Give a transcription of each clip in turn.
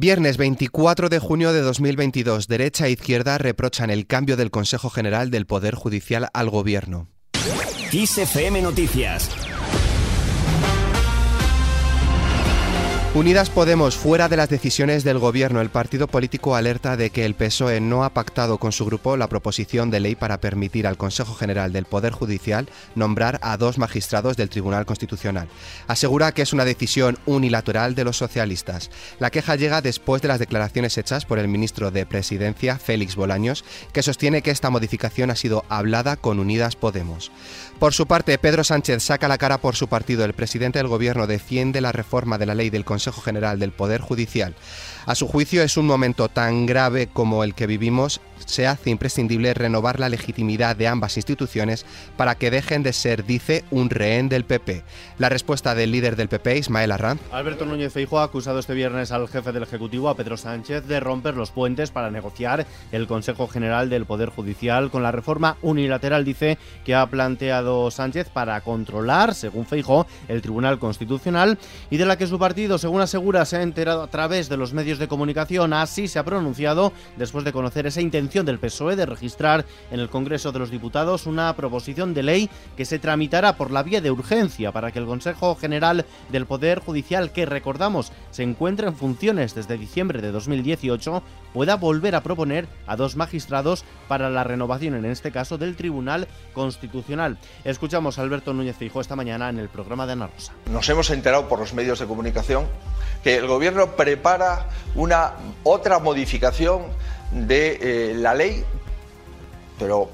Viernes 24 de junio de 2022, derecha e izquierda reprochan el cambio del Consejo General del Poder Judicial al Gobierno. Noticias Unidas Podemos, fuera de las decisiones del Gobierno, el partido político alerta de que el PSOE no ha pactado con su grupo la proposición de ley para permitir al Consejo General del Poder Judicial nombrar a dos magistrados del Tribunal Constitucional. Asegura que es una decisión unilateral de los socialistas. La queja llega después de las declaraciones hechas por el ministro de Presidencia, Félix Bolaños, que sostiene que esta modificación ha sido hablada con Unidas Podemos. Por su parte, Pedro Sánchez saca la cara por su partido. El presidente del Gobierno defiende la reforma de la ley del Consejo General del Poder Judicial. A su juicio es un momento tan grave como el que vivimos, se hace imprescindible renovar la legitimidad de ambas instituciones para que dejen de ser, dice, un rehén del PP. La respuesta del líder del PP, Ismael Arranz. Alberto Núñez Feijóo ha acusado este viernes al jefe del Ejecutivo, a Pedro Sánchez, de romper los puentes para negociar el Consejo General del Poder Judicial con la reforma unilateral, dice, que ha planteado Sánchez para controlar, según Feijóo, el Tribunal Constitucional y de la que su partido, según asegura, se ha enterado a través de los medios de comunicación. Así se ha pronunciado después de conocer esa intención del PSOE de registrar en el Congreso de los Diputados una proposición de ley que se tramitará por la vía de urgencia para que el Consejo General del Poder Judicial, que recordamos se encuentra en funciones desde diciembre de 2018, pueda volver a proponer a dos magistrados para la renovación, en este caso, del Tribunal Constitucional. Escuchamos a Alberto Núñez Fijo esta mañana en el programa de Ana Rosa. Nos hemos enterado por los medios de comunicación que el Gobierno prepara una otra modificación de eh, la ley, pero,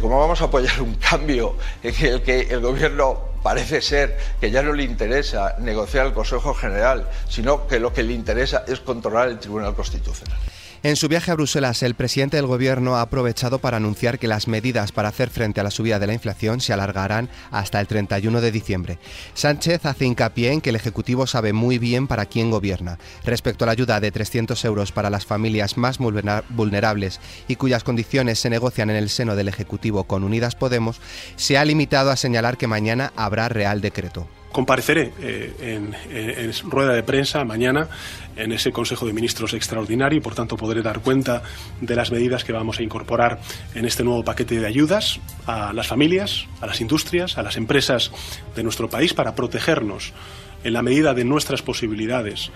¿cómo vamos a apoyar un cambio en el que el Gobierno parece ser que ya no le interesa negociar el Consejo General, sino que lo que le interesa es controlar el Tribunal Constitucional? En su viaje a Bruselas, el presidente del Gobierno ha aprovechado para anunciar que las medidas para hacer frente a la subida de la inflación se alargarán hasta el 31 de diciembre. Sánchez hace hincapié en que el Ejecutivo sabe muy bien para quién gobierna. Respecto a la ayuda de 300 euros para las familias más vulnerables y cuyas condiciones se negocian en el seno del Ejecutivo con Unidas Podemos, se ha limitado a señalar que mañana habrá Real Decreto compareceré eh, en, rueda de prensa mañana en ese Consejo de Ministros extraordinario y, por tanto, podré dar cuenta de las medidas que vamos a incorporar en este nuevo paquete de ayudas a las familias, a las industrias, a las empresas de nuestro país para protegernos en la medida de nuestras posibilidades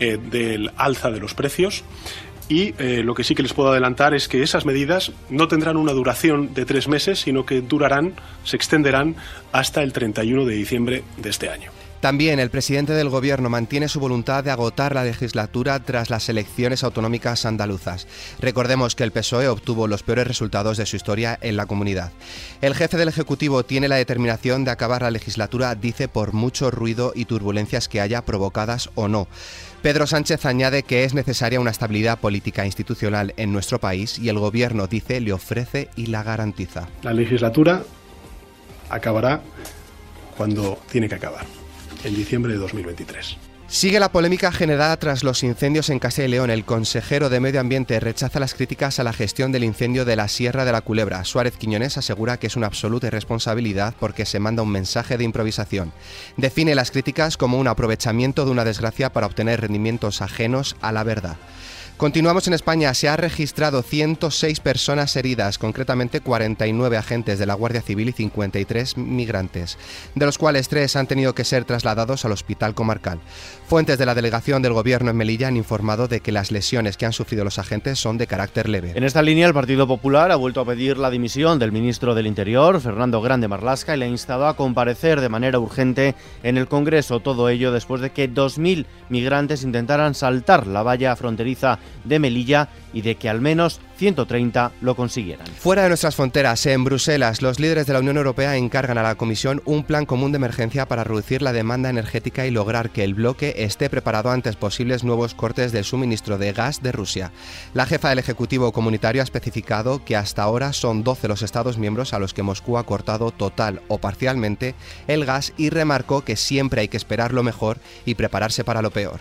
eh, del alza de los precios y eh, lo que sí que les puedo adelantar es que esas medidas no tendrán una duración de tres meses, sino que durarán, se extenderán hasta el 31 de diciembre de este año. También el presidente del Gobierno mantiene su voluntad de agotar la legislatura tras las elecciones autonómicas andaluzas. Recordemos que el PSOE obtuvo los peores resultados de su historia en la comunidad. El jefe del Ejecutivo tiene la determinación de acabar la legislatura, dice, por mucho ruido y turbulencias que haya provocadas o no. Pedro Sánchez añade que es necesaria una estabilidad política institucional en nuestro país y el Gobierno, dice, le ofrece y la garantiza. La legislatura acabará cuando tiene que acabar en diciembre de 2023. Sigue la polémica generada tras los incendios en Castilla y León. El consejero de Medio Ambiente rechaza las críticas a la gestión del incendio de la Sierra de la Culebra. Suárez Quiñones asegura que es una absoluta irresponsabilidad porque se manda un mensaje de improvisación. Define las críticas como un aprovechamiento de una desgracia para obtener rendimientos ajenos a la verdad. Continuamos en España. Se ha registrado 106 personas heridas, concretamente 49 agentes de la Guardia Civil y 53 migrantes, de los cuales tres han tenido que ser trasladados al hospital comarcal. Fuentes de la delegación del Gobierno en Melilla han informado de que las lesiones que han sufrido los agentes son de carácter leve. En esta línea, el Partido Popular ha vuelto a pedir la dimisión del ministro del Interior, Fernando Grande Marlasca, y le ha instado a comparecer de manera urgente en el Congreso. Todo ello después de que 2.000 migrantes intentaran saltar la valla fronteriza de Melilla y de que al menos 130 lo consiguieran. Fuera de nuestras fronteras, en Bruselas, los líderes de la Unión Europea encargan a la Comisión un plan común de emergencia para reducir la demanda energética y lograr que el bloque esté preparado ante posibles nuevos cortes del suministro de gas de Rusia. La jefa del Ejecutivo Comunitario ha especificado que hasta ahora son 12 los Estados miembros a los que Moscú ha cortado total o parcialmente el gas y remarcó que siempre hay que esperar lo mejor y prepararse para lo peor.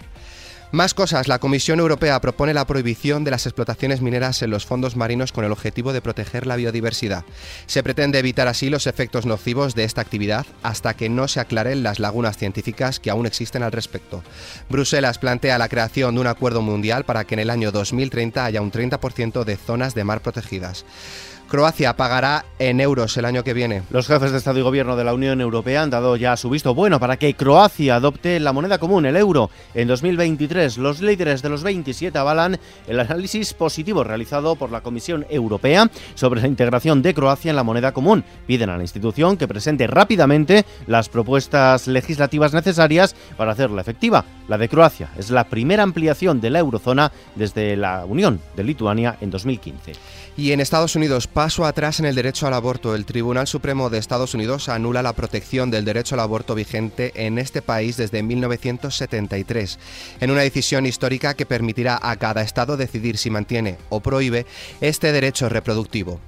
Más cosas. La Comisión Europea propone la prohibición de las explotaciones mineras en los fondos marinos con el objetivo de proteger la biodiversidad. Se pretende evitar así los efectos nocivos de esta actividad hasta que no se aclaren las lagunas científicas que aún existen al respecto. Bruselas plantea la creación de un acuerdo mundial para que en el año 2030 haya un 30% de zonas de mar protegidas. Croacia pagará en euros el año que viene. Los jefes de Estado y Gobierno de la Unión Europea han dado ya su visto bueno para que Croacia adopte la moneda común, el euro, en 2023. Los líderes de los 27 avalan el análisis positivo realizado por la Comisión Europea sobre la integración de Croacia en la moneda común. Piden a la institución que presente rápidamente las propuestas legislativas necesarias para hacerla efectiva. La de Croacia es la primera ampliación de la eurozona desde la Unión de Lituania en 2015. Y en Estados Unidos, paso atrás en el derecho al aborto. El Tribunal Supremo de Estados Unidos anula la protección del derecho al aborto vigente en este país desde 1973, en una decisión histórica que permitirá a cada estado decidir si mantiene o prohíbe este derecho reproductivo.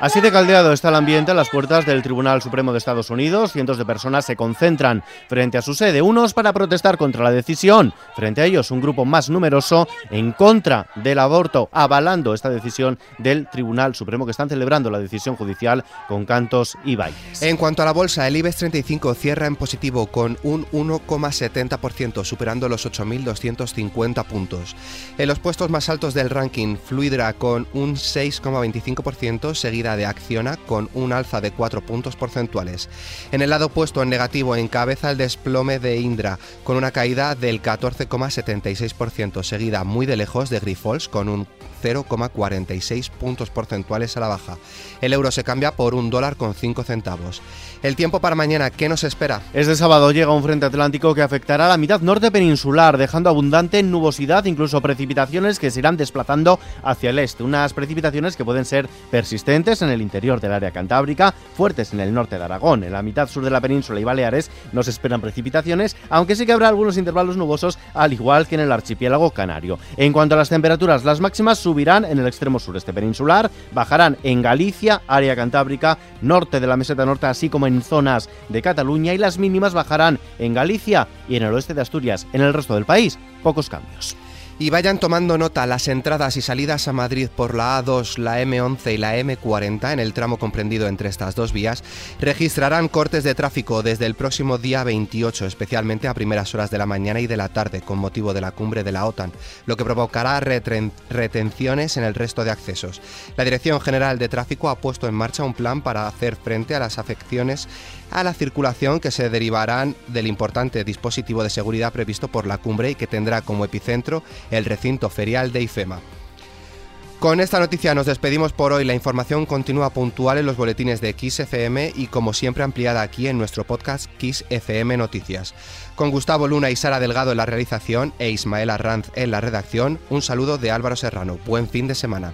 Así de caldeado está el ambiente a las puertas del Tribunal Supremo de Estados Unidos. Cientos de personas se concentran frente a su sede, unos para protestar contra la decisión, frente a ellos un grupo más numeroso en contra del aborto, avalando esta decisión del Tribunal Supremo que están celebrando la decisión judicial con cantos y bailes. En cuanto a la bolsa, el IBEX 35 cierra en positivo con un 1,70%, superando los 8.250 puntos. En los puestos más altos del ranking, Fluidra con un 6,25%, seguida de Acciona con un alza de 4 puntos porcentuales. En el lado opuesto en negativo encabeza el desplome de Indra con una caída del 14,76%, seguida muy de lejos de Grifols con un 0,46 puntos porcentuales a la baja. El euro se cambia por un dólar con 5 centavos. El tiempo para mañana, ¿qué nos espera? Este sábado llega un frente atlántico que afectará a la mitad norte peninsular, dejando abundante nubosidad, incluso precipitaciones que se irán desplazando hacia el este. Unas precipitaciones que pueden ser persistentes en el interior del área cantábrica, fuertes en el norte de Aragón. En la mitad sur de la península y Baleares no se esperan precipitaciones, aunque sí que habrá algunos intervalos nubosos, al igual que en el archipiélago canario. En cuanto a las temperaturas, las máximas subirán en el extremo sureste peninsular, bajarán en Galicia, área cantábrica, norte de la meseta norte, así como en zonas de Cataluña y las mínimas bajarán en Galicia y en el oeste de Asturias. En el resto del país, pocos cambios. Y vayan tomando nota las entradas y salidas a Madrid por la A2, la M11 y la M40 en el tramo comprendido entre estas dos vías registrarán cortes de tráfico desde el próximo día 28, especialmente a primeras horas de la mañana y de la tarde con motivo de la cumbre de la OTAN, lo que provocará retenciones en el resto de accesos. La Dirección General de Tráfico ha puesto en marcha un plan para hacer frente a las afecciones a la circulación que se derivarán del importante dispositivo de seguridad previsto por la cumbre y que tendrá como epicentro el recinto ferial de IFEMA. Con esta noticia nos despedimos por hoy. La información continúa puntual en los boletines de Kiss FM y como siempre ampliada aquí en nuestro podcast Kiss FM Noticias. Con Gustavo Luna y Sara Delgado en la realización e Ismael Arranz en la redacción, un saludo de Álvaro Serrano. Buen fin de semana.